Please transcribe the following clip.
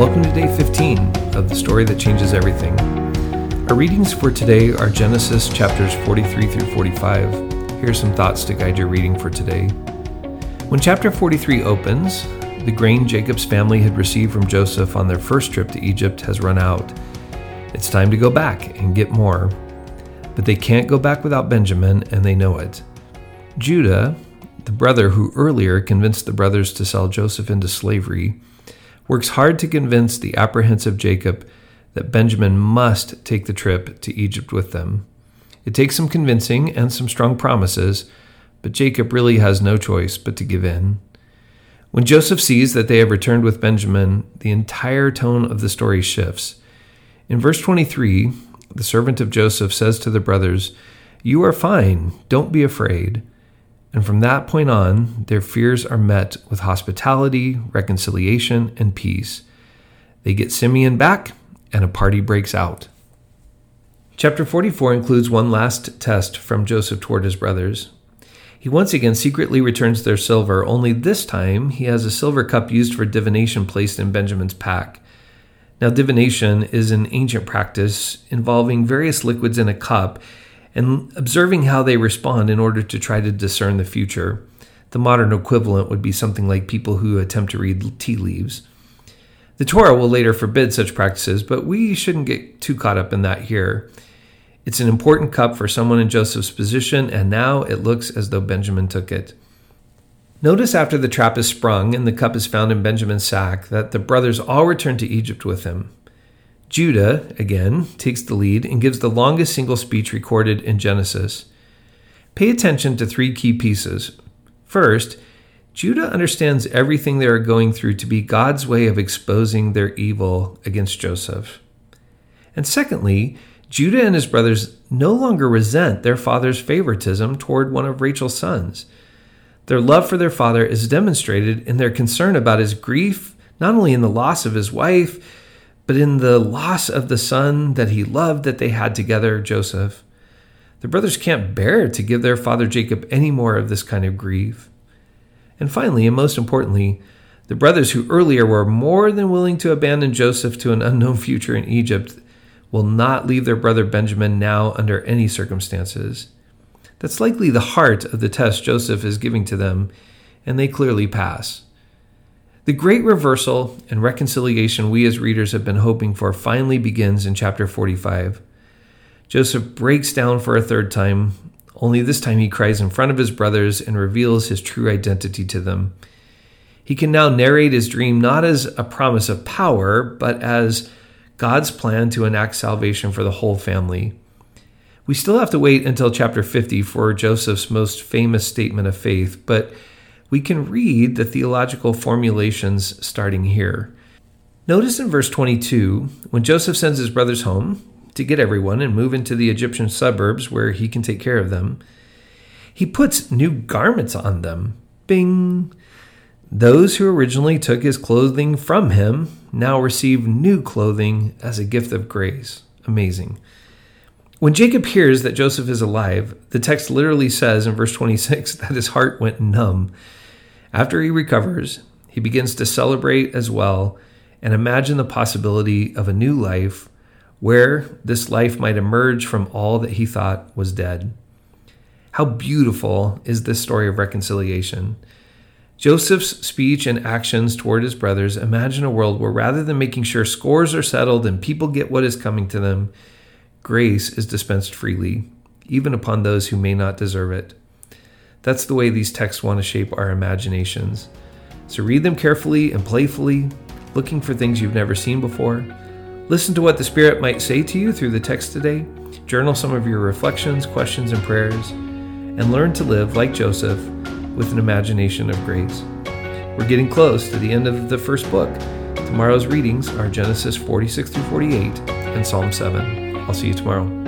Welcome to day 15 of the story that changes everything. Our readings for today are Genesis chapters 43 through 45. Here are some thoughts to guide your reading for today. When chapter 43 opens, the grain Jacob's family had received from Joseph on their first trip to Egypt has run out. It's time to go back and get more. But they can't go back without Benjamin, and they know it. Judah, the brother who earlier convinced the brothers to sell Joseph into slavery, works hard to convince the apprehensive Jacob that Benjamin must take the trip to Egypt with them. It takes some convincing and some strong promises, but Jacob really has no choice but to give in. When Joseph sees that they have returned with Benjamin, the entire tone of the story shifts. In verse 23, the servant of Joseph says to the brothers, You are fine, don't be afraid. And from that point on, their fears are met with hospitality, reconciliation, and peace. They get Simeon back, and a party breaks out. Chapter 44 includes one last test from Joseph toward his brothers. He once again secretly returns their silver, only this time he has a silver cup used for divination placed in Benjamin's pack. Now, divination is an ancient practice involving various liquids in a cup and observing how they respond in order to try to discern the future. The modern equivalent would be something like people who attempt to read tea leaves. The Torah will later forbid such practices, but we shouldn't get too caught up in that here. It's an important cup for someone in Joseph's position, and now it looks as though Benjamin took it. Notice after the trap is sprung and the cup is found in Benjamin's sack that the brothers all return to Egypt with him. Judah, again, takes the lead and gives the longest single speech recorded in Genesis. Pay attention to three key pieces. First, Judah understands everything they are going through to be God's way of exposing their evil against Joseph. And secondly, Judah and his brothers no longer resent their father's favoritism toward one of Rachel's sons. Their love for their father is demonstrated in their concern about his grief, not only in the loss of his wife, but in the loss of the son that he loved that they had together, Joseph. The brothers can't bear to give their father Jacob any more of this kind of grief. And finally, and most importantly, the brothers who earlier were more than willing to abandon Joseph to an unknown future in Egypt will not leave their brother Benjamin now under any circumstances. That's likely the heart of the test Joseph is giving to them, and they clearly pass. The great reversal and reconciliation we as readers have been hoping for finally begins in chapter 45. Joseph breaks down for a third time, only this time he cries in front of his brothers and reveals his true identity to them. He can now narrate his dream not as a promise of power, but as God's plan to enact salvation for the whole family. We still have to wait until chapter 50 for Joseph's most famous statement of faith, but we can read the theological formulations starting here. Notice in verse 22, when Joseph sends his brothers home to get everyone and move into the Egyptian suburbs where he can take care of them, he puts new garments on them. Bing! Those who originally took his clothing from him now receive new clothing as a gift of grace. Amazing. When Jacob hears that Joseph is alive, the text literally says in verse 26 that his heart went numb. After he recovers, he begins to celebrate as well and imagine the possibility of a new life where this life might emerge from all that he thought was dead. How beautiful is this story of reconciliation! Joseph's speech and actions toward his brothers imagine a world where rather than making sure scores are settled and people get what is coming to them, Grace is dispensed freely, even upon those who may not deserve it. That's the way these texts want to shape our imaginations. So read them carefully and playfully, looking for things you've never seen before. Listen to what the Spirit might say to you through the text today. Journal some of your reflections, questions, and prayers, and learn to live like Joseph with an imagination of grace. We're getting close to the end of the first book. Tomorrow's readings are Genesis 46 through 48 and Psalm 7. I'll see you tomorrow.